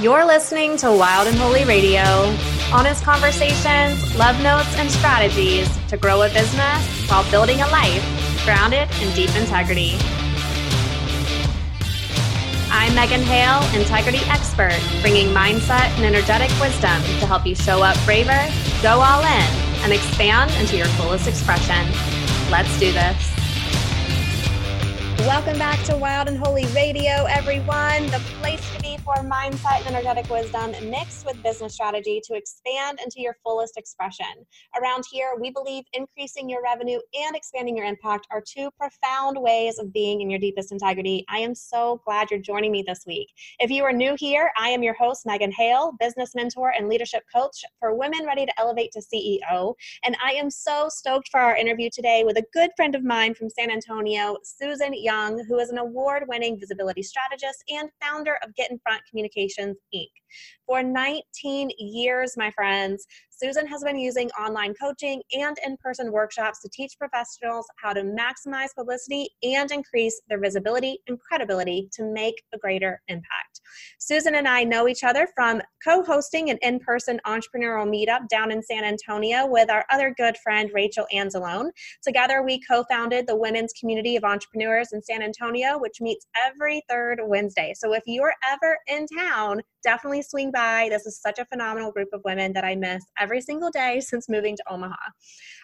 You're listening to Wild and Holy Radio. Honest conversations, love notes, and strategies to grow a business while building a life grounded in deep integrity. I'm Megan Hale, integrity expert, bringing mindset and energetic wisdom to help you show up braver, go all in, and expand into your fullest expression. Let's do this. Welcome back to Wild and Holy Radio, everyone. The place to be for mindset and energetic wisdom mixed with business strategy to expand into your fullest expression. Around here, we believe increasing your revenue and expanding your impact are two profound ways of being in your deepest integrity. I am so glad you're joining me this week. If you are new here, I am your host, Megan Hale, business mentor and leadership coach for women ready to elevate to CEO. And I am so stoked for our interview today with a good friend of mine from San Antonio, Susan Young, who is an award winning visibility strategist and founder of Get in Front Communications, Inc. For 19 years, my friends, Susan has been using online coaching and in person workshops to teach professionals how to maximize publicity and increase their visibility and credibility to make a greater impact. Susan and I know each other from co hosting an in person entrepreneurial meetup down in San Antonio with our other good friend, Rachel Anzalone. Together, we co founded the Women's Community of Entrepreneurs in San Antonio, which meets every third Wednesday. So if you're ever in town, definitely swing by. This is such a phenomenal group of women that I miss every single day since moving to Omaha.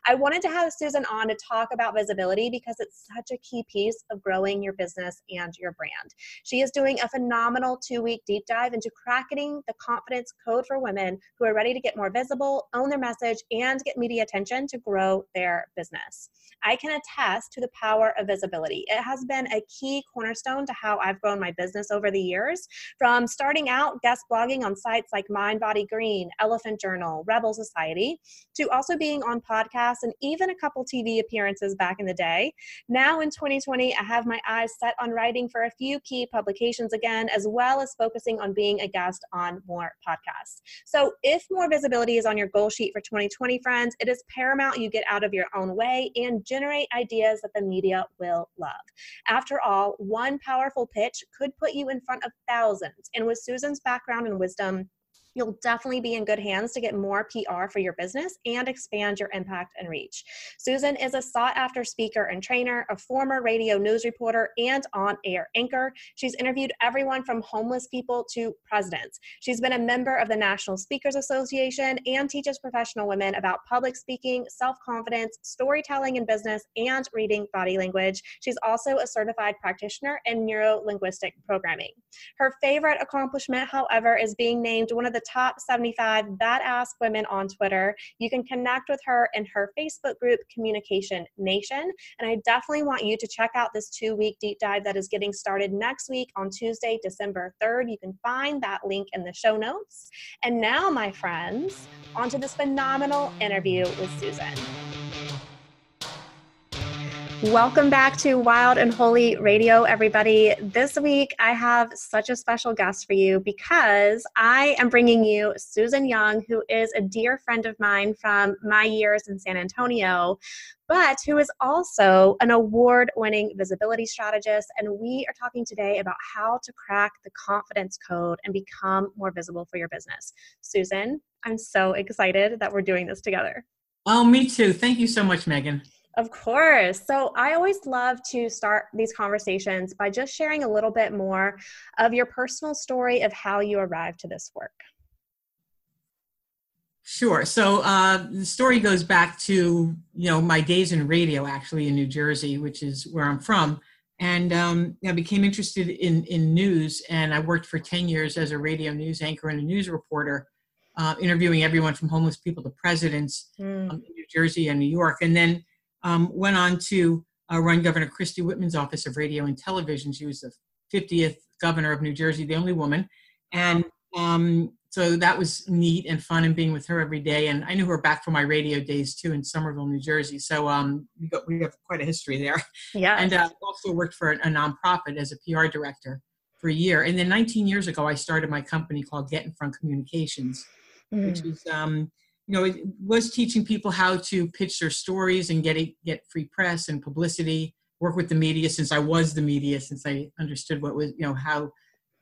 I wanted to have Susan on to talk about visibility because it's such a key piece of growing your business and your brand. She is doing a phenomenal two week deep dive into cracking the confidence code for women who are ready to get more visible, own their message, and get media attention to grow their business. I can attest to the power of visibility. It has been a key cornerstone to how I've grown my business over the years. From starting out guest blogging on sites like Mind Body Green, Elephant Journal, Rebel Society, to also being on podcasts and even a couple TV appearances back in the day. Now in 2020, I have my eyes set on writing for a few key publications again, as well as focusing on being a guest on more podcasts. So if more visibility is on your goal sheet for 2020, friends, it is paramount you get out of your own way and generate ideas that the media will love. After all, one powerful pitch could put you in front of thousands. And with Susan's background wisdom, you'll definitely be in good hands to get more PR for your business and expand your impact and reach. Susan is a sought after speaker and trainer, a former radio news reporter, and on air anchor. She's interviewed everyone from homeless people to presidents. She's been a member of the National Speakers Association and teaches professional women about public speaking, self confidence, storytelling in business, and reading body language. She's also a certified practitioner in neuro linguistic programming. Her favorite accomplishment, however, is being named one of the top 75 badass women on Twitter. You can connect with her in her Facebook group, Communication Nation. And I definitely want you to check out this two week deep dive that is getting started next week on Tuesday, December 3rd. You can find that link in the show notes. And now, my friends, onto this phenomenal interview with Susan. Welcome back to Wild and Holy Radio, everybody. This week, I have such a special guest for you because I am bringing you Susan Young, who is a dear friend of mine from my years in San Antonio, but who is also an award winning visibility strategist. And we are talking today about how to crack the confidence code and become more visible for your business. Susan, I'm so excited that we're doing this together. Oh, me too. Thank you so much, Megan. Of course. So I always love to start these conversations by just sharing a little bit more of your personal story of how you arrived to this work. Sure. So uh, the story goes back to you know my days in radio, actually in New Jersey, which is where I'm from, and um, I became interested in in news, and I worked for ten years as a radio news anchor and a news reporter, uh, interviewing everyone from homeless people to presidents mm. um, in New Jersey and New York, and then um, went on to uh, run Governor Christie Whitman's Office of Radio and Television. She was the 50th governor of New Jersey, the only woman. And um, so that was neat and fun and being with her every day. And I knew her back from my radio days too in Somerville, New Jersey. So um, we, got, we have quite a history there. Yeah. And uh, also worked for a, a nonprofit as a PR director for a year. And then 19 years ago, I started my company called Get in Front Communications, mm. which is um, you know, it was teaching people how to pitch their stories and get it, get free press and publicity. Work with the media since I was the media, since I understood what was, you know, how,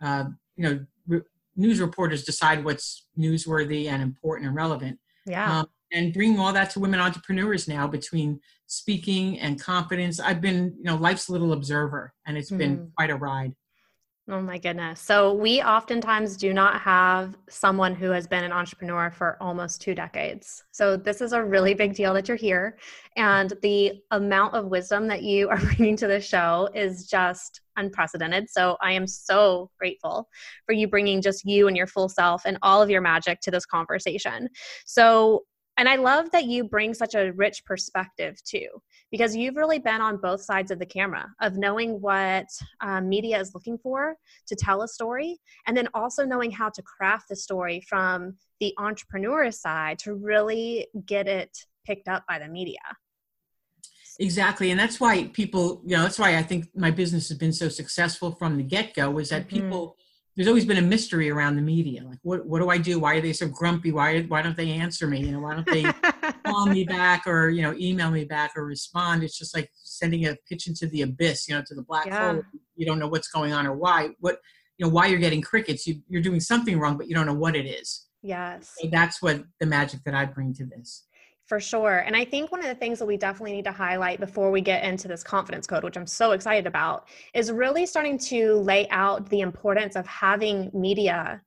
uh, you know, re- news reporters decide what's newsworthy and important and relevant. Yeah. Um, and bringing all that to women entrepreneurs now between speaking and confidence. I've been, you know, life's little observer, and it's mm-hmm. been quite a ride. Oh my goodness. So, we oftentimes do not have someone who has been an entrepreneur for almost two decades. So, this is a really big deal that you're here. And the amount of wisdom that you are bringing to the show is just unprecedented. So, I am so grateful for you bringing just you and your full self and all of your magic to this conversation. So, and I love that you bring such a rich perspective too, because you've really been on both sides of the camera of knowing what um, media is looking for to tell a story, and then also knowing how to craft the story from the entrepreneur side to really get it picked up by the media. Exactly. And that's why people, you know, that's why I think my business has been so successful from the get go is that mm-hmm. people there's always been a mystery around the media. Like, what what do I do? Why are they so grumpy? Why why don't they answer me? You know, why don't they call me back or you know email me back or respond? It's just like sending a pitch into the abyss, you know, to the black yeah. hole. You don't know what's going on or why. What you know, why you're getting crickets. You, you're doing something wrong, but you don't know what it is. Yes. So that's what the magic that I bring to this. For sure. And I think one of the things that we definitely need to highlight before we get into this confidence code, which I'm so excited about, is really starting to lay out the importance of having media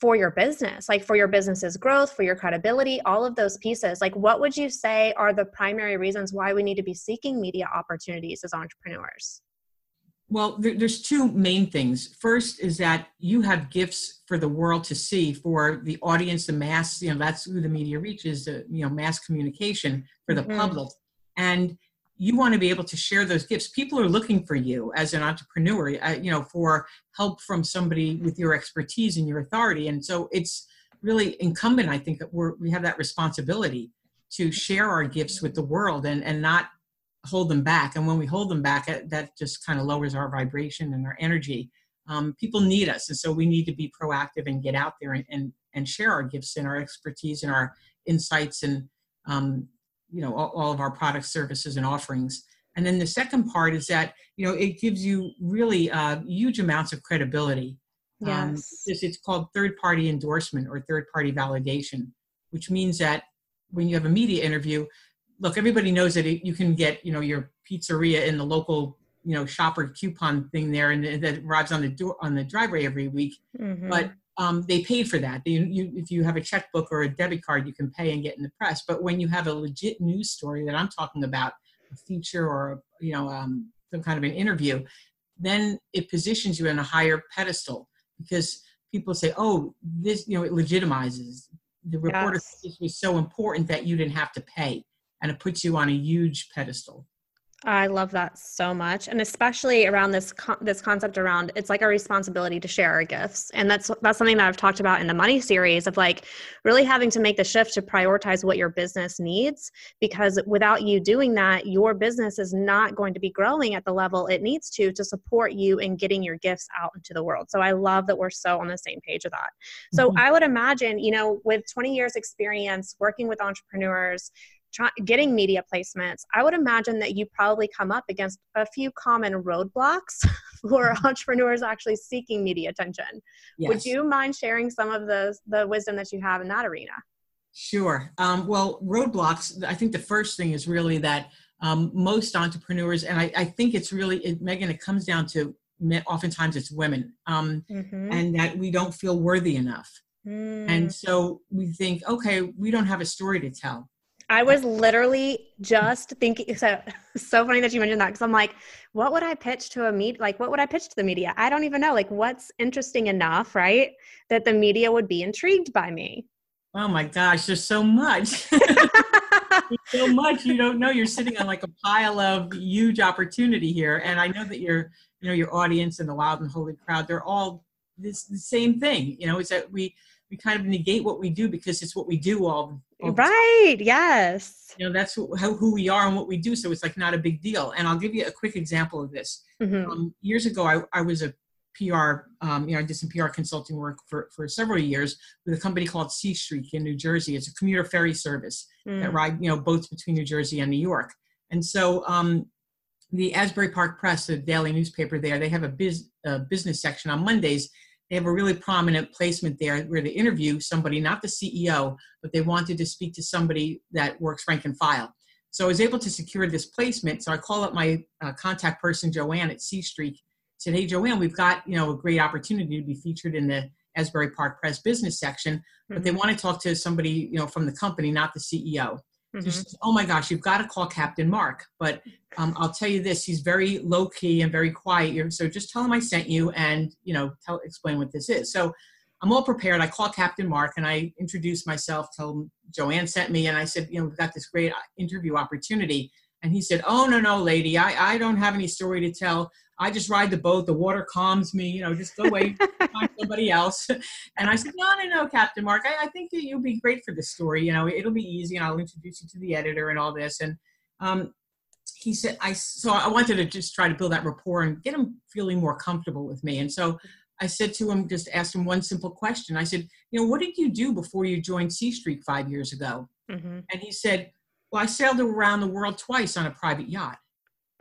for your business, like for your business's growth, for your credibility, all of those pieces. Like, what would you say are the primary reasons why we need to be seeking media opportunities as entrepreneurs? Well, there's two main things. First is that you have gifts for the world to see, for the audience, the mass. You know, that's who the media reaches. The you know, mass communication for the mm-hmm. public, and you want to be able to share those gifts. People are looking for you as an entrepreneur. Uh, you know, for help from somebody with your expertise and your authority, and so it's really incumbent. I think that we're, we have that responsibility to share our gifts with the world and and not hold them back. And when we hold them back, that just kind of lowers our vibration and our energy. Um, people need us, and so we need to be proactive and get out there and, and, and share our gifts and our expertise and our insights and um, you know all, all, of our products, services, and offerings. And then the second part is that you know it gives you really uh, huge amounts of credibility. Um, yes. Um, it's called third-party endorsement or third-party validation, which means that when you have a media interview, look, everybody knows that it, you can get, you know, your pizzeria in the local, you know, shopper coupon thing there, and that arrives on the door on the driveway every week. Mm-hmm. But um, they paid for that. They, you, if you have a checkbook or a debit card, you can pay and get in the press. But when you have a legit news story that I'm talking about, a feature or you know um, some kind of an interview, then it positions you in a higher pedestal because people say, "Oh, this," you know, it legitimizes the reporter. Yes. Was so important that you didn't have to pay and it puts you on a huge pedestal. I love that so much, and especially around this con- this concept around it's like a responsibility to share our gifts, and that's that's something that I've talked about in the money series of like really having to make the shift to prioritize what your business needs, because without you doing that, your business is not going to be growing at the level it needs to to support you in getting your gifts out into the world. So I love that we're so on the same page of that. So mm-hmm. I would imagine, you know, with 20 years experience working with entrepreneurs try, getting media placements, I would imagine that you probably come up against a few common roadblocks for mm-hmm. entrepreneurs actually seeking media attention. Yes. Would you mind sharing some of the, the wisdom that you have in that arena? Sure. Um, well, roadblocks, I think the first thing is really that um, most entrepreneurs, and I, I think it's really, it, Megan, it comes down to oftentimes it's women, um, mm-hmm. and that we don't feel worthy enough. Mm. And so we think, okay, we don't have a story to tell. I was literally just thinking so so funny that you mentioned that because I'm like, what would I pitch to a meet like what would I pitch to the media? I don't even know. Like what's interesting enough, right? That the media would be intrigued by me. Oh my gosh, there's so much. so much you don't know. You're sitting on like a pile of huge opportunity here. And I know that your, you know, your audience and the wild and holy crowd, they're all this the same thing. You know, is that we we kind of negate what we do because it's what we do all right yes you know that's who, who we are and what we do so it's like not a big deal and i'll give you a quick example of this mm-hmm. um, years ago I, I was a PR, um, you know, I did some PR consulting work for, for several years with a company called Seastreak in New Jersey. It's a commuter ferry service mm. that ride, you know, boats between New Jersey and New York. And so um, the Asbury Park Press, the daily newspaper there, they have a, biz, a business section on Mondays they have a really prominent placement there where they interview somebody, not the CEO, but they wanted to speak to somebody that works rank and file. So I was able to secure this placement. So I call up my uh, contact person, Joanne at Seastreak, said, "Hey, Joanne, we've got you know a great opportunity to be featured in the Asbury Park Press business section, but mm-hmm. they want to talk to somebody you know from the company, not the CEO." Mm-hmm. So says, oh my gosh, you've got to call Captain Mark. But um, I'll tell you this: he's very low key and very quiet. So just tell him I sent you, and you know, tell explain what this is. So I'm all prepared. I call Captain Mark and I introduce myself. Tell him Joanne sent me, and I said, you know, we've got this great interview opportunity. And he said, oh no no lady, I I don't have any story to tell. I just ride the boat. The water calms me. You know, just go away, find somebody else. And I said, no, no, no, Captain Mark. I, I, think that you'll be great for this story. You know, it'll be easy, and I'll introduce you to the editor and all this. And um, he said, I so I wanted to just try to build that rapport and get him feeling more comfortable with me. And so I said to him, just asked him one simple question. I said, you know, what did you do before you joined Seastreak five years ago? Mm-hmm. And he said, well, I sailed around the world twice on a private yacht.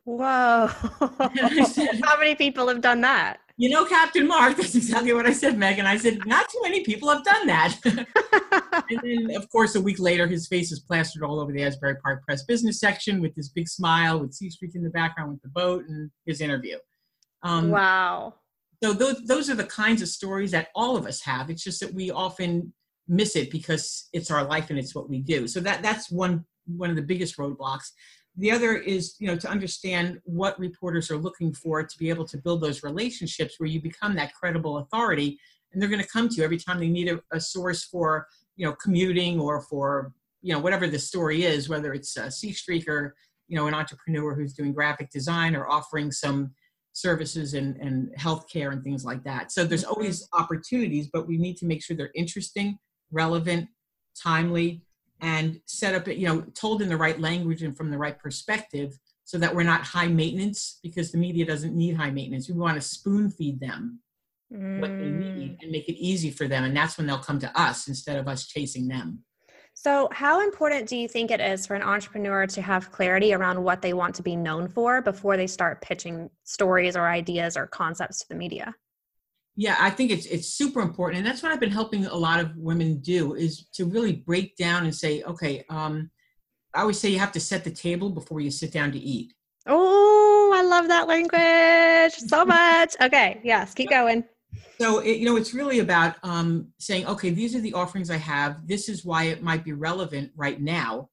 Whoa. How many people have done that? You know, Captain Mark, that's exactly what I said, Megan. I said, not too many people have done that. and then, of course, a week later, his face is plastered all over the Asbury Park Press business section with this big smile with Seastreak in the background with the boat and his interview. Um, wow. So those, those are the kinds of stories that all of us have. It's just that we often miss it because it's our life and it's what we do. So that that's one one of the biggest roadblocks. The other is, you know, to understand what reporters are looking for to be able to build those relationships where you become that credible authority, and they're going to come to you every time they need a, a source for, you know, commuting or for, you know, whatever the story is, whether it's a Seastreak or, you know, an entrepreneur who's doing graphic design or offering some services and, and healthcare and things like that. So there's mm-hmm. always opportunities, but we need to make sure they're interesting, relevant, timely, and set up it, you know told in the right language and from the right perspective so that we're not high maintenance because the media doesn't need high maintenance we want to spoon feed them mm. what they need mm. and make it easy for them and that's when they'll come to us instead of us chasing them so how important do you think it is for an entrepreneur to have clarity around what they want to be known for before they start pitching stories or ideas or concepts to the media yeah i think it's it's super important and that's what i've been helping a lot of women do is to really break down and say okay um, i always say you have to set the table before you sit down to eat. Oh i love that language so much. Okay yes keep going. So it, you know it's really about um, saying okay these are the offerings i have. This is why it might be relevant right now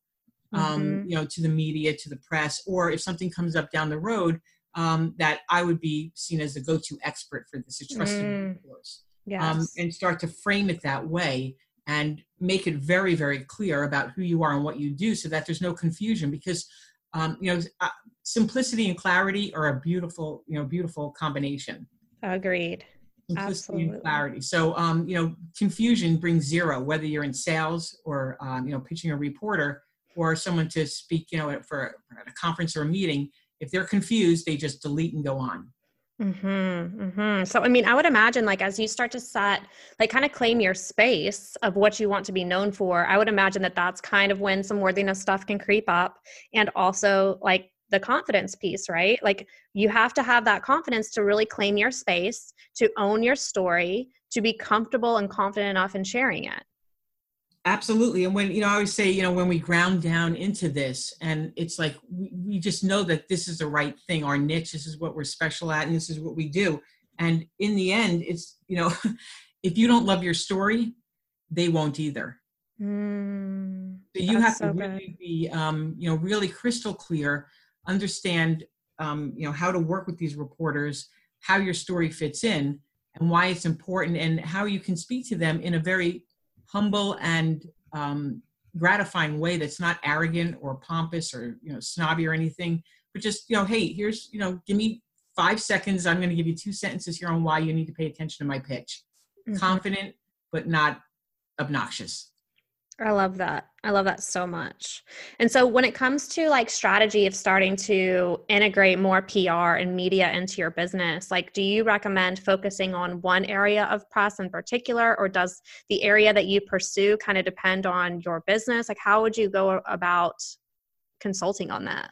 um, mm-hmm. you know to the media to the press or if something comes up down the road um, that I would be seen as the go-to expert for this, a trusted mm. resource. Um, yes. Um, and start to frame it that way and make it very, very clear about who you are and what you do so that there's no confusion because, um, you know, uh, simplicity and clarity are a beautiful, you know, beautiful combination. Agreed. Simplicity Absolutely. and clarity. So, um, you know, confusion brings zero, whether you're in sales or, um, you know, pitching a reporter or someone to speak, you know, for, for a conference or a meeting if they're confused they just delete and go on hmm hmm So, I mean, I would imagine, like, as you start to set, like, kind of claim your space of what you want to be known for, I would imagine that that's kind of when some worthiness stuff can creep up. And also, like, the confidence piece, right? Like, you have to have that confidence to really claim your space, to own your story, to be comfortable and confident enough in sharing it. Absolutely. And when, you know, I always say, you know, when we ground down into this and it's like we, we, just know that this is the right thing, our niche, this is what we're special at, and this is what we do. And in the end, it's, you know, if you don't love your story, they won't either. Mm, so you have so to really good. be, um, you know, really crystal clear, understand, um, you know, how to work with these reporters, how your story fits in, and why it's important, and how you can speak to them in a very humble and um, gratifying way that's not arrogant or pompous or you know snobby or anything but just you know hey here's you know give me five seconds. I'm going to give you two sentences here on why you need to pay attention to my pitch. Mm-hmm. confident but not obnoxious I love that. I love that so much. And so when it comes to like strategy of starting to integrate more PR and media into your business, like do you recommend focusing on one area of press in particular or does the area that you pursue kind of depend on your business? Like how would you go about consulting on that?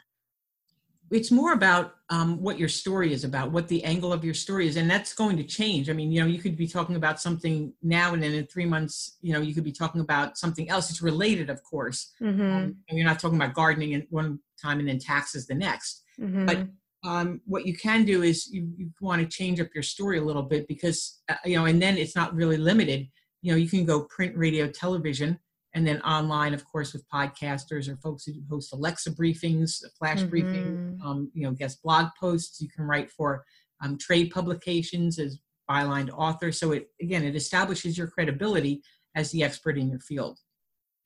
It's more about um, what your story is about, what the angle of your story is, and that's going to change. I mean, you know, you could be talking about something now, and then in three months, you know, you could be talking about something else. It's related, of course. Mm-hmm. Um, you're not talking about gardening at one time and then taxes the next. Mm-hmm. But um, what you can do is you, you want to change up your story a little bit because uh, you know, and then it's not really limited. You know, you can go print, radio, television and then online, of course, with podcasters or folks who host Alexa briefings, flash mm-hmm. briefing, um, you know, guest blog posts. You can write for um, trade publications as bylined author. So it again, it establishes your credibility as the expert in your field.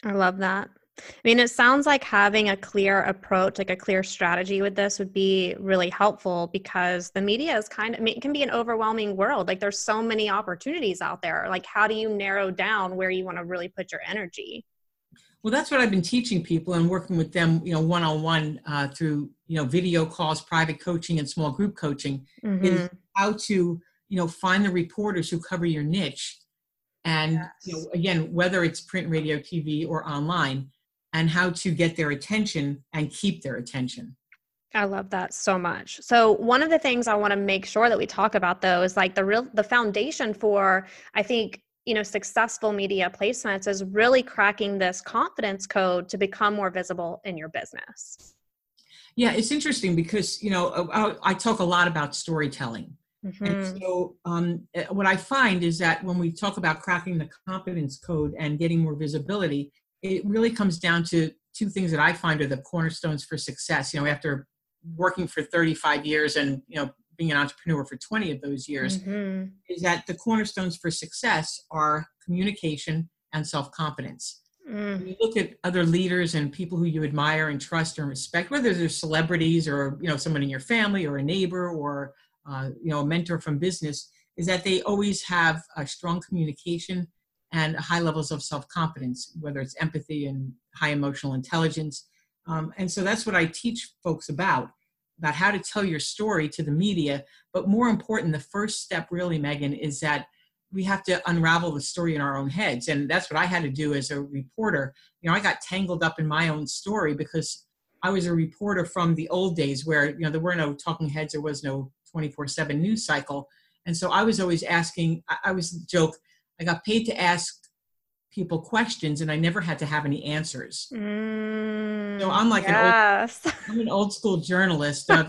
I love that. I mean, it sounds like having a clear approach, like a clear strategy with this would be really helpful because the media is kind of, I mean, it can be an overwhelming world. Like there's so many opportunities out there. Like, how do you narrow down where you want to really put your energy? Well, that's what I've been teaching people and working with them, you know, one on one through, you know, video calls, private coaching, and small group coaching mm-hmm. is how to, you know, find the reporters who cover your niche. And, yes. you know, again, whether it's print, radio, TV, or online, and how to get their attention and keep their attention. I love that so much. So one of the things I want to make sure that we talk about though is like the real the foundation for I think you know successful media placements is really cracking this confidence code to become more visible in your business. Yeah, it's interesting because you know I, I talk a lot about storytelling. Mm-hmm. And so, um, eh, what I find is that when we talk about cracking the confidence code and getting more visibility, it really comes down to two things that I find are the cornerstones for success. You know, after working for 35 years and, you know, being an entrepreneur for 20 of those years, mm-hmm. is that the cornerstones for success are communication and self confidence. Mm. When you look at other leaders and people who you admire and trust and respect, whether they're celebrities or you know someone in your family or a neighbor or uh, you know a mentor from business, is that they always have a strong communication and high levels of self confidence, whether it's empathy and high emotional intelligence. Um, and so that's what I teach folks about about how to tell your story to the media. But more important, the first step, really, Megan, is that we have to unravel the story in our own heads. And that's what I had to do as a reporter. You know, I got tangled up in my own story because I was a reporter from the old days where, you know, there were no talking heads, there was no 24 7 news cycle. And so I was always asking, I, I was joke, I got paid to ask people questions and I never had to have any answers. Mm, so I'm like yes. an old, I'm an old school journalist. Uh,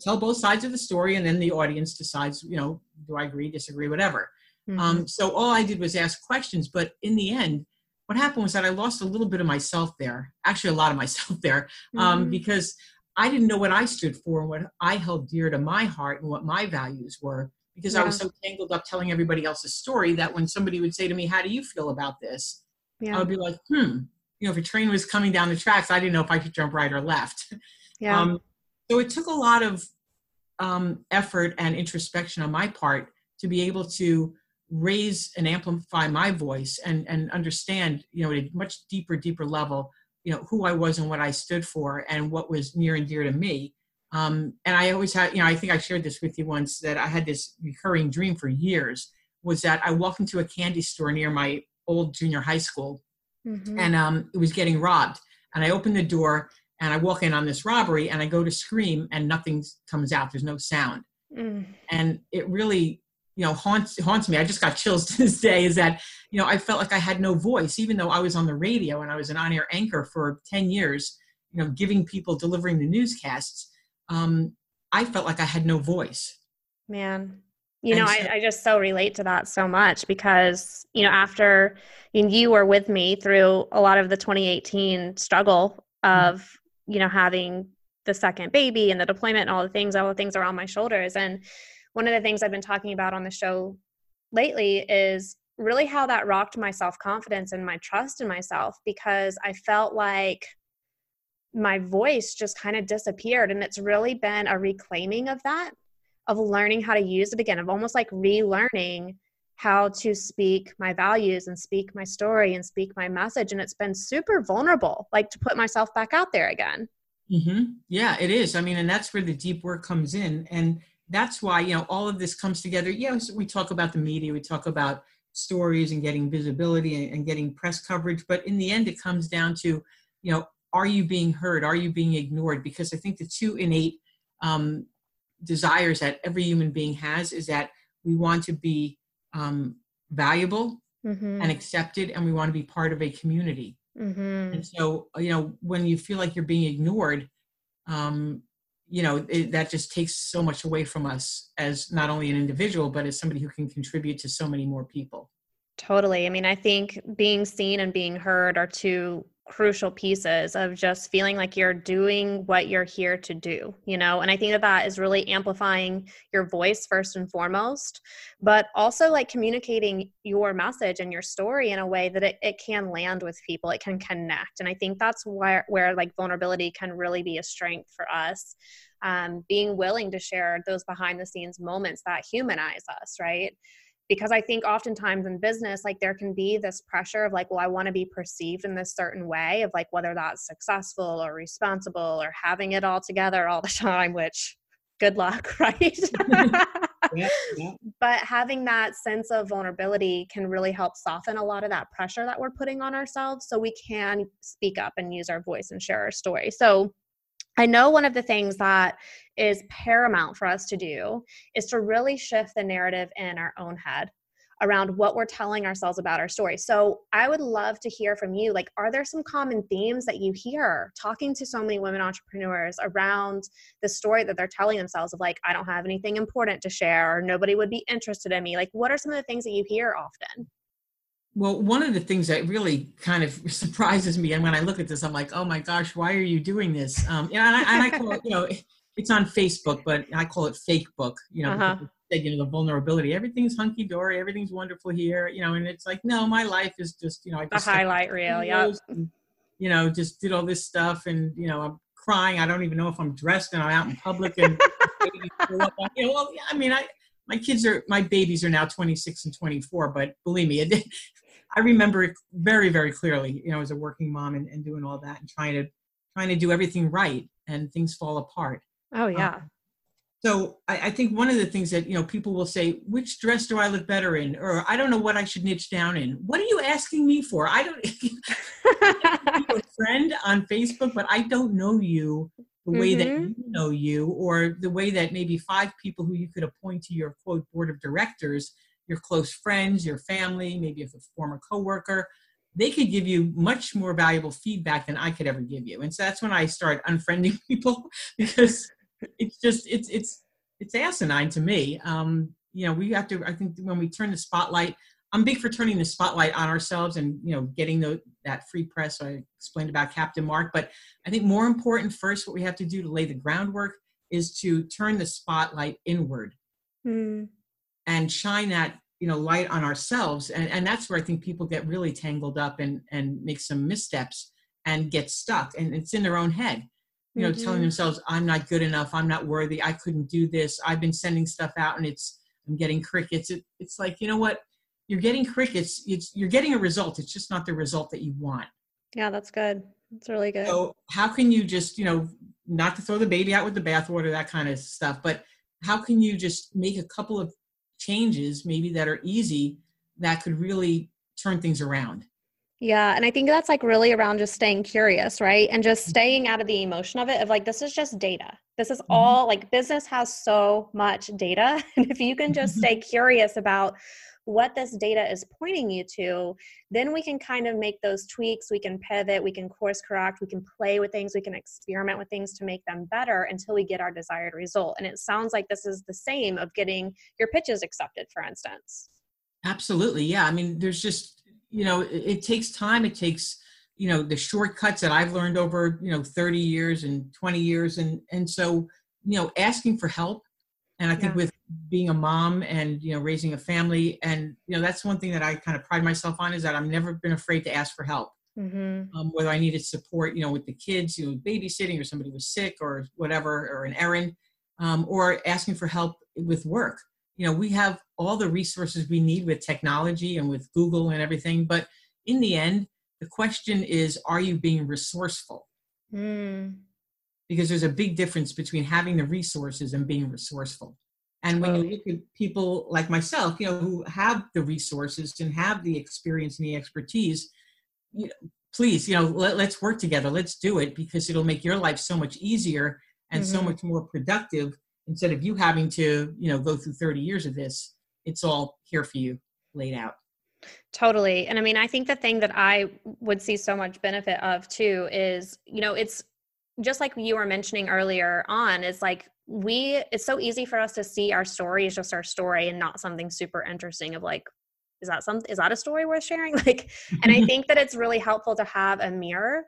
tell both sides of the story and then the audience decides, you know, do I agree, disagree, whatever. Mm-hmm. Um, so all I did was ask questions, but in the end, what happened was that I lost a little bit of myself there, actually a lot of myself there, um, mm-hmm. because I didn't know what I stood for and what I held dear to my heart and what my values were because yeah. I was so tangled up telling everybody else's story that when somebody would say to me, How do you feel about this? Yeah. I would be like, Hmm, you know, if a train was coming down the tracks, I didn't know if I could jump right or left. Yeah. Um, so it took a lot of um, effort and introspection on my part to be able to raise and amplify my voice and, and understand, you know, at a much deeper, deeper level, you know, who I was and what I stood for and what was near and dear to me. Um, and I always had, you know, I think I shared this with you once that I had this recurring dream for years was that I walked into a candy store near my old junior high school mm-hmm. and um, it was getting robbed. And I opened the door and I walk in on this robbery and I go to scream and nothing comes out. There's no sound. Mm. And it really, you know, haunts, haunts me. I just got chills to this day is that, you know, I felt like I had no voice, even though I was on the radio and I was an on air anchor for 10 years, you know, giving people, delivering the newscasts um, I felt like I had no voice. Man, you know, so, I, I, just so relate to that so much because, you know, after and you were with me through a lot of the 2018 struggle mm-hmm. of, mm-hmm. you know, having the second baby and the deployment and all the things, all the things are on my shoulders. And one of the things I've been talking about on the show lately is really how that rocked my self confidence and my trust in myself because I felt like my voice just kind of disappeared. And it's really been a reclaiming of that, of learning how to use it again, of almost like relearning how to speak my values and speak my story and speak my message. And it's been super vulnerable, like to put myself back out there again. Mm-hmm. Yeah, it is. I mean, and that's where the deep work comes in. And that's why, you know, all of this comes together. Yes, we talk about the media, we talk about stories and getting visibility and, and getting press coverage. But in the end, it comes down to, you know, are you being heard? Are you being ignored? Because I think the two innate um, desires that every human being has is that we want to be um, valuable mm-hmm. and accepted, and we want to be part of a community. Mm-hmm. And so, you know, when you feel like you're being ignored, um, you know, it, that just takes so much away from us as not only an individual, but as somebody who can contribute to so many more people. Totally. I mean, I think being seen and being heard are two crucial pieces of just feeling like you're doing what you're here to do, you know? And I think that that is really amplifying your voice first and foremost, but also like communicating your message and your story in a way that it, it can land with people, it can connect. And I think that's where, where like vulnerability can really be a strength for us. Um, being willing to share those behind the scenes moments that humanize us, right? Because I think oftentimes in business, like there can be this pressure of like, well, I want to be perceived in this certain way of like whether that's successful or responsible or having it all together all the time, which good luck, right? yeah, yeah. But having that sense of vulnerability can really help soften a lot of that pressure that we're putting on ourselves so we can speak up and use our voice and share our story. So I know one of the things that is paramount for us to do is to really shift the narrative in our own head around what we're telling ourselves about our story. So, I would love to hear from you like are there some common themes that you hear talking to so many women entrepreneurs around the story that they're telling themselves of like I don't have anything important to share or nobody would be interested in me. Like what are some of the things that you hear often? Well, one of the things that really kind of surprises me, and when I look at this, I'm like, oh my gosh, why are you doing this? Um, and, I, and I call it, you know, it's on Facebook, but I call it fake book, you know, uh-huh. you know, the vulnerability. Everything's hunky dory, everything's wonderful here, you know, and it's like, no, my life is just, you know, I just the highlight reel, yeah. You know, just did all this stuff, and you know, I'm crying. I don't even know if I'm dressed, and I'm out in public, and you know, well, I mean, I my kids are my babies are now 26 and 24, but believe me, it, I remember it very, very clearly, you know, as a working mom and, and doing all that and trying to trying to do everything right and things fall apart. Oh yeah. Um, so I, I, think one of the things that you know people will say, which dress do I look better in, or I don't know what I should niche down in. What are you asking me for? I don't. a friend on Facebook, but I don't know you the way mm-hmm. that you know you, or the way that maybe five people who you could appoint to your quote board of directors your close friends, your family, maybe if a former coworker, they could give you much more valuable feedback than I could ever give you. And so that's when I start unfriending people because it's just it's it's it's asinine to me. Um, you know, we have to. I think when we turn the spotlight, I'm big for turning the spotlight on ourselves and you know getting the, that free press. So I explained about Captain Mark, but I think more important first, what we have to do to lay the groundwork is to turn the spotlight inward. Mm and shine that you know light on ourselves and, and that's where i think people get really tangled up and and make some missteps and get stuck and it's in their own head you know mm-hmm. telling themselves i'm not good enough. I'm not worthy. I couldn't do this. I've been sending stuff out and it's i'm getting crickets. It, it's like you know what? You're getting crickets. It's you're getting a result. It's just not the result that you want. Yeah that's good. That's really good. So how can you just you know not to throw the baby out with the bathwater that kind of stuff but how can you just make a couple of changes maybe that are easy that could really turn things around yeah and i think that's like really around just staying curious right and just mm-hmm. staying out of the emotion of it of like this is just data this is mm-hmm. all like business has so much data and if you can just stay curious about what this data is pointing you to, then we can kind of make those tweaks. We can pivot, we can course correct, we can play with things, we can experiment with things to make them better until we get our desired result. And it sounds like this is the same of getting your pitches accepted, for instance. Absolutely. Yeah. I mean, there's just, you know, it, it takes time. It takes, you know, the shortcuts that I've learned over, you know, 30 years and 20 years. And, and so, you know, asking for help and i think yeah. with being a mom and you know raising a family and you know that's one thing that i kind of pride myself on is that i've never been afraid to ask for help mm-hmm. um, whether i needed support you know with the kids you know babysitting or somebody was sick or whatever or an errand um, or asking for help with work you know we have all the resources we need with technology and with google and everything but in the end the question is are you being resourceful mm because there's a big difference between having the resources and being resourceful. And when you look at people like myself, you know, who have the resources and have the experience and the expertise, you know, please, you know, let, us work together. Let's do it because it'll make your life so much easier and mm-hmm. so much more productive instead of you having to, you know, go through 30 years of this. It's all here for you laid out. Totally. And I mean, I think the thing that I would see so much benefit of too is, you know, it's just like you were mentioning earlier on, is like we, it's so easy for us to see our story as just our story and not something super interesting of like, is that something, is that a story worth sharing? Like, and I think that it's really helpful to have a mirror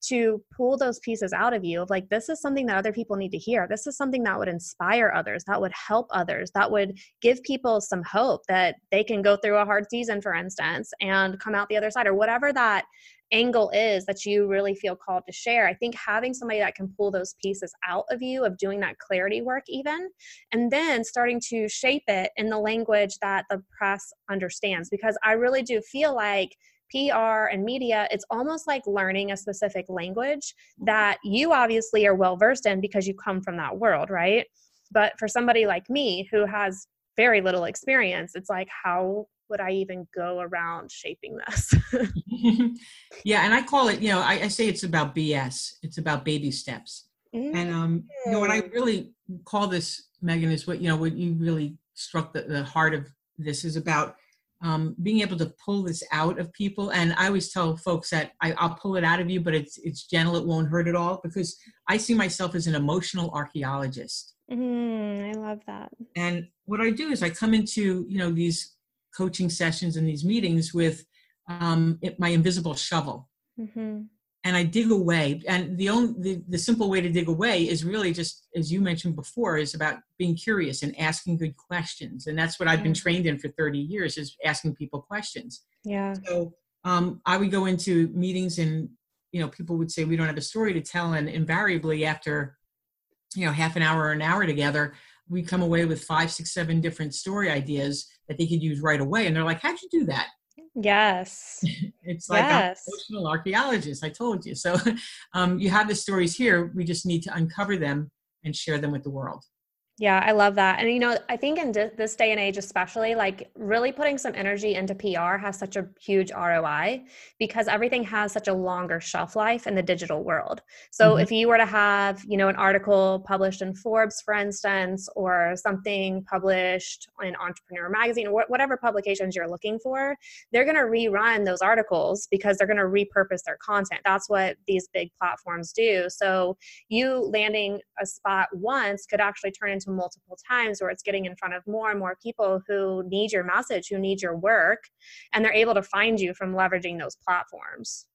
to pull those pieces out of you of like this is something that other people need to hear this is something that would inspire others that would help others that would give people some hope that they can go through a hard season for instance and come out the other side or whatever that angle is that you really feel called to share. I think having somebody that can pull those pieces out of you, of doing that clarity work, even, and then starting to shape it in the language that the press understands. Because I really do feel like PR and media, it's almost like learning a specific language that you obviously are well versed in because you come from that world, right? But for somebody like me who has very little experience, it's like, how would I even go around shaping this? yeah, and I call it, you know, I, I, say it's about BS. It's about baby steps. Mm-hmm. And um, you know, what I mm. really call this, Megan, is what you know, what you really struck the, the heart of this is about um, being able to pull this out of people. And I always tell folks that I, will pull it out of you, but it's it's gentle. It won't hurt at all because I see myself as an emotional archaeologist. Mm, I love that. And what I do is I come into you know these coaching sessions and these meetings with um, it, my invisible shovel. Mm-hmm and I dig away. And the only the, the simple way to dig away is really just as you mentioned before, is about being curious and asking good questions. And that's what I've been trained in for 30 years is asking people questions. Yeah. So um, I would go into meetings and you know people would say we don't have a story to tell, and invariably after you know half an hour or an hour together, we come away with five, six, seven different story ideas that they could use right away. And they're like, "How'd you do that?" Yes. it's like yes. emotional archaeologist. I told you. So um, you have the stories here. We just need to uncover them and share them with the world. Yeah, I love that. And, you know, I think in this day and age, especially, like really putting some energy into PR has such a huge ROI because everything has such a longer shelf life in the digital world. So, mm-hmm. if you were to have, you know, an article published in Forbes, for instance, or something published in Entrepreneur Magazine, or whatever publications you're looking for, they're going to rerun those articles because they're going to repurpose their content. That's what these big platforms do. So, you landing a spot once could actually turn into multiple times where it's getting in front of more and more people who need your message, who need your work, and they're able to find you from leveraging those platforms.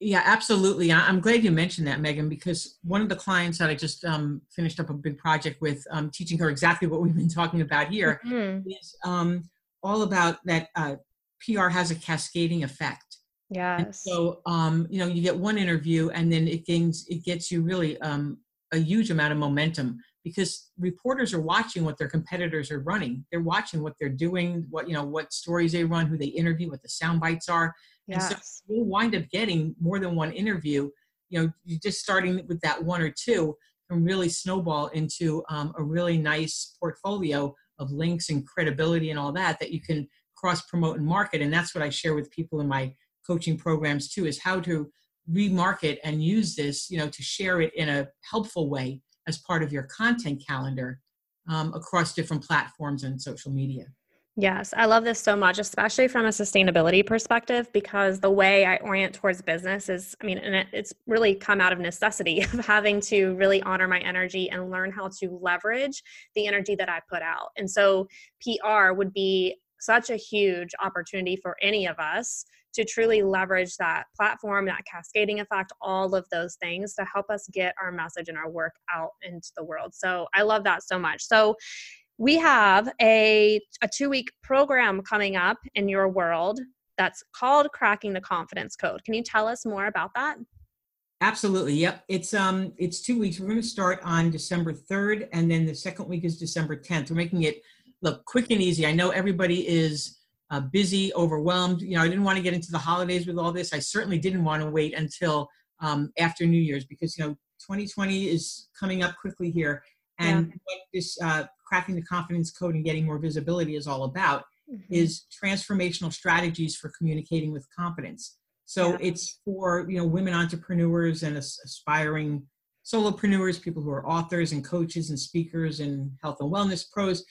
Yeah, absolutely. I'm glad you mentioned that, Megan, because one of the clients that I just um, finished up a big project with, um, teaching her exactly what we've been talking about here, mm-hmm. is um, all about that uh, PR has a cascading effect. Yes. And so, um, you know, you get one interview, and then it gains, it gets you really um, a huge amount of momentum because reporters are watching what their competitors are running. They're watching what they're doing, what you know, what stories they run, who they interview, what the sound bites are. Yes. And so you'll wind up getting more than one interview. You know, you're just starting with that one or two can really snowball into um, a really nice portfolio of links and credibility and all that that you can cross promote and market. And that's what I share with people in my coaching programs too, is how to remarket and use this, you know, to share it in a helpful way as part of your content calendar um, across different platforms and social media. Yes, I love this so much, especially from a sustainability perspective, because the way I orient towards business is, I mean, and it, it's really come out of necessity of having to really honor my energy and learn how to leverage the energy that I put out. And so PR would be such a huge opportunity for any of us to truly leverage that platform, that cascading effect, all of those things to help us get our message and our work out into the world. So I love that so much. So we have a, a two week program coming up in your world that's called Cracking the Confidence Code. Can you tell us more about that? Absolutely. Yep. It's um it's two weeks. We're going to start on December 3rd and then the second week is December 10th. We're making it look quick and easy. I know everybody is uh, busy, overwhelmed. You know, I didn't want to get into the holidays with all this. I certainly didn't want to wait until um, after New Year's because you know 2020 is coming up quickly here, and yeah. what this uh, cracking the confidence code and getting more visibility is all about mm-hmm. is transformational strategies for communicating with confidence. So yeah. it's for you know women entrepreneurs and aspiring solopreneurs, people who are authors and coaches and speakers and health and wellness pros.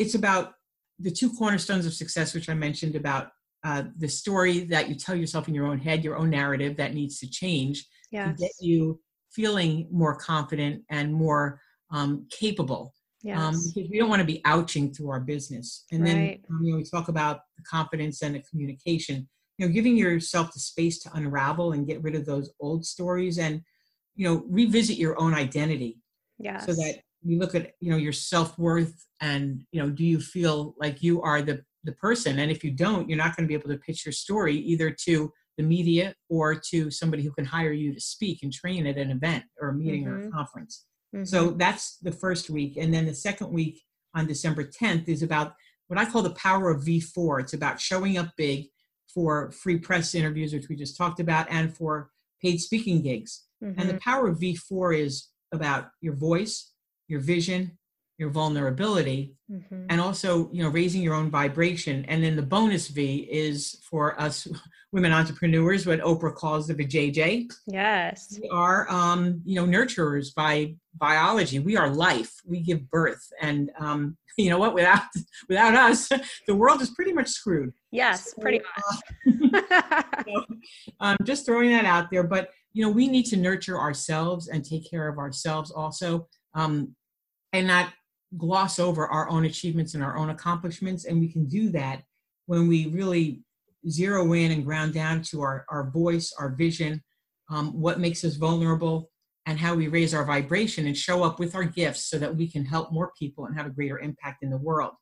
It's about the two cornerstones of success, which I mentioned about uh, the story that you tell yourself in your own head, your own narrative that needs to change yes. to get you feeling more confident and more um, capable. Um, yes. Um, because we don't want to be ouching through our business. And right. then you know, we talk about the confidence and the communication. You know, giving yourself the space to unravel and get rid of those old stories and you know revisit your own identity. Yes. So that you look at you know your self worth and you know do you feel like you are the the person and if you don't you're not going to be able to pitch your story either to the media or to somebody who can hire you to speak and train at an event or a meeting mm-hmm. or a mm-hmm. conference mm-hmm. so that's the first week and then the second week on december 10th is about what i call the power of v4 it's about showing up big for free press interviews which we just talked about and for paid speaking gigs mm-hmm. and the mm-hmm. power of v4 is about your voice your vision your vulnerability mm-hmm. and also you know raising your own vibration. And then the bonus v is for us women entrepreneurs what oprah calls the vjj yes. We are um you know nurturers by biology. We are life. We give birth. And um you know what? Without without us the world is pretty much screwed. Yes so, pretty much uh, you know, um, just throwing that out there. But you know we need to nurture ourselves and take care of ourselves also. Um, and not gloss over our own achievements and our own accomplishments. And we can do that when we really zero in and ground down to our, our voice, our vision, um, what makes us vulnerable, and how we raise our vibration and show up with our gifts so that we can help more people and have a greater impact in the world.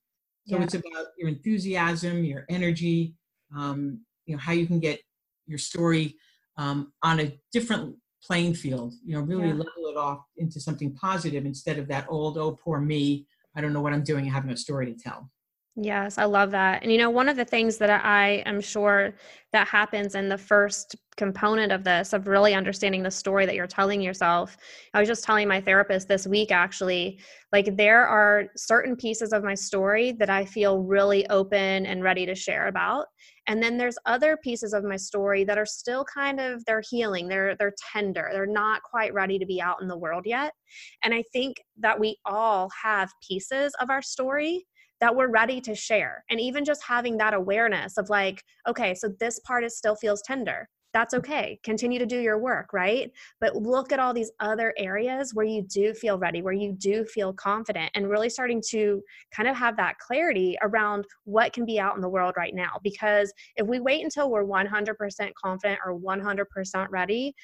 So yeah. it's about your enthusiasm, your energy, um, you know, how you can get your story um, on a different playing field you know really yeah. level off into something positive instead of that old oh poor me i don't know what i'm doing i have no story to tell Yes, I love that. And you know, one of the things that I am sure that happens in the first component of this, of really understanding the story that you're telling yourself. I was just telling my therapist this week actually, like there are certain pieces of my story that I feel really open and ready to share about. And then there's other pieces of my story that are still kind of they're healing, they're they're tender, they're not quite ready to be out in the world yet. And I think that we all have pieces of our story that we're ready to share. And even just having that awareness of like, okay, so this part is still feels tender. That's okay. Continue to do your work, right? But look at all these other areas where you do feel ready, where you do feel confident, and really starting to kind of have that clarity around what can be out in the world right now. Because if we wait until we're 100% confident or 100% ready,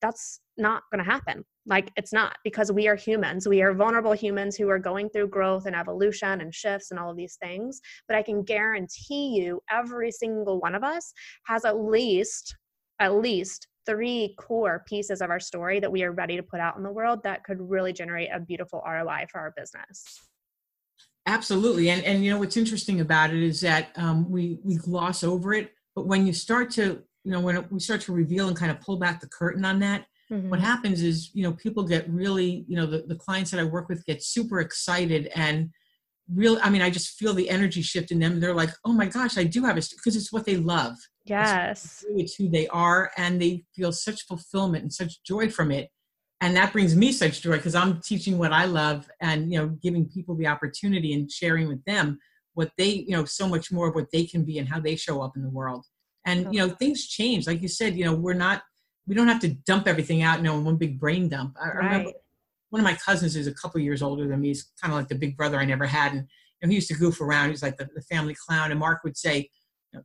that's not going to happen. Like it's not because we are humans. We are vulnerable humans who are going through growth and evolution and shifts and all of these things. But I can guarantee you, every single one of us has at least, at least three core pieces of our story that we are ready to put out in the world that could really generate a beautiful ROI for our business. Absolutely, and and you know what's interesting about it is that um, we we gloss over it, but when you start to you know when we start to reveal and kind of pull back the curtain on that, Mm-hmm. What happens is, you know, people get really, you know, the, the clients that I work with get super excited and really, I mean, I just feel the energy shift in them. They're like, oh my gosh, I do have a, because it's what they love. Yes. It's who they are. And they feel such fulfillment and such joy from it. And that brings me such joy because I'm teaching what I love and, you know, giving people the opportunity and sharing with them what they, you know, so much more of what they can be and how they show up in the world. And, you know, things change. Like you said, you know, we're not, we don't have to dump everything out, you know, in one big brain dump. I, right. remember one of my cousins is a couple years older than me. He's kind of like the big brother I never had. And you know, he used to goof around. He's like the, the family clown. And Mark would say,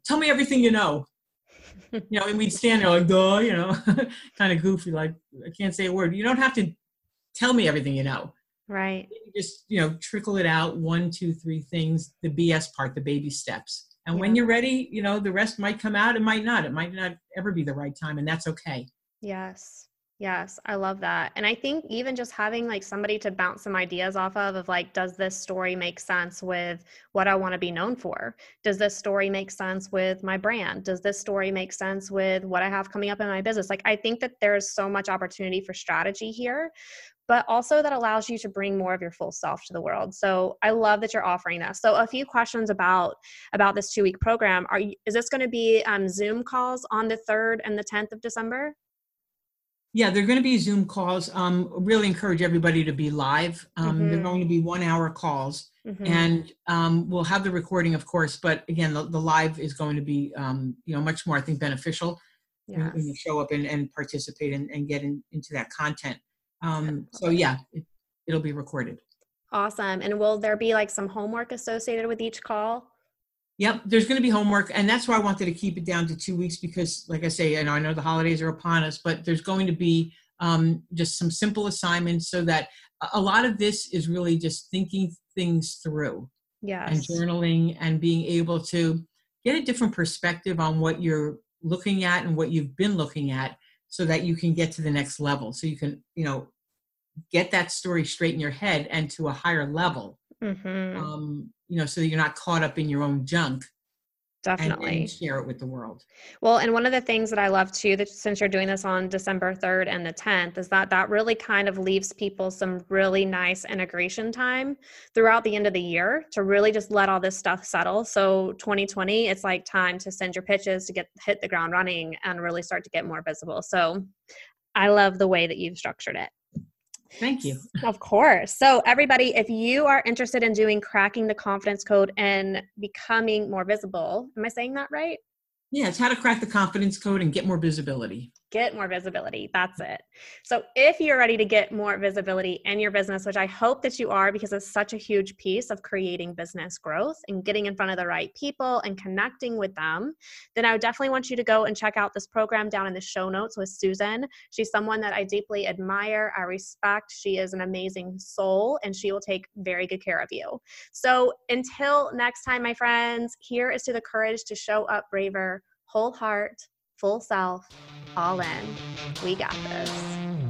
tell me everything you know. you know, and we'd stand there like, duh, you know, kind of goofy, like, I can't say a word. You don't have to tell me everything you know. Right. You just, you know, trickle it out one, two, three things, the BS part, the baby steps. And yeah. when you're ready, you know, the rest might come out, it might not. It might not ever be the right time, and that's okay. Yes. Yes, I love that. And I think even just having like somebody to bounce some ideas off of of like does this story make sense with what I want to be known for? Does this story make sense with my brand? Does this story make sense with what I have coming up in my business? Like I think that there's so much opportunity for strategy here, but also that allows you to bring more of your full self to the world. So I love that you're offering this. So a few questions about about this two week program. Are you, is this going to be um, Zoom calls on the third and the tenth of December? Yeah, they're going to be Zoom calls. Um, really encourage everybody to be live. Um, mm-hmm. They're going to be one hour calls, mm-hmm. and um, we'll have the recording, of course. But again, the, the live is going to be, um, you know, much more, I think, beneficial yes. when you show up and, and participate and, and get in, into that content. Um, so yeah, it, it'll be recorded. Awesome. And will there be like some homework associated with each call? Yep, there's going to be homework, and that's why I wanted to keep it down to two weeks because, like I say, I know, I know the holidays are upon us, but there's going to be um, just some simple assignments so that a lot of this is really just thinking things through. Yes. And journaling and being able to get a different perspective on what you're looking at and what you've been looking at so that you can get to the next level. So you can, you know, get that story straight in your head and to a higher level. Mm-hmm. Um, you know, so that you're not caught up in your own junk definitely and, and, share it with the world. Well and one of the things that i love too that since you're doing this on december 3rd and the 10th is that that really kind of leaves people some really nice integration time throughout the end of the year to really just let all this stuff settle. So 2020 it's like time to send your pitches to get hit the ground running and really start to get more visible. So i love the way that you've structured it Thank you. Of course. So, everybody, if you are interested in doing cracking the confidence code and becoming more visible, am I saying that right? Yeah, it's how to crack the confidence code and get more visibility get more visibility. That's it. So, if you're ready to get more visibility in your business, which I hope that you are because it's such a huge piece of creating business growth and getting in front of the right people and connecting with them, then I would definitely want you to go and check out this program down in the show notes with Susan. She's someone that I deeply admire, I respect. She is an amazing soul and she will take very good care of you. So, until next time, my friends, here is to the courage to show up braver, whole heart, full self, all in. We got this.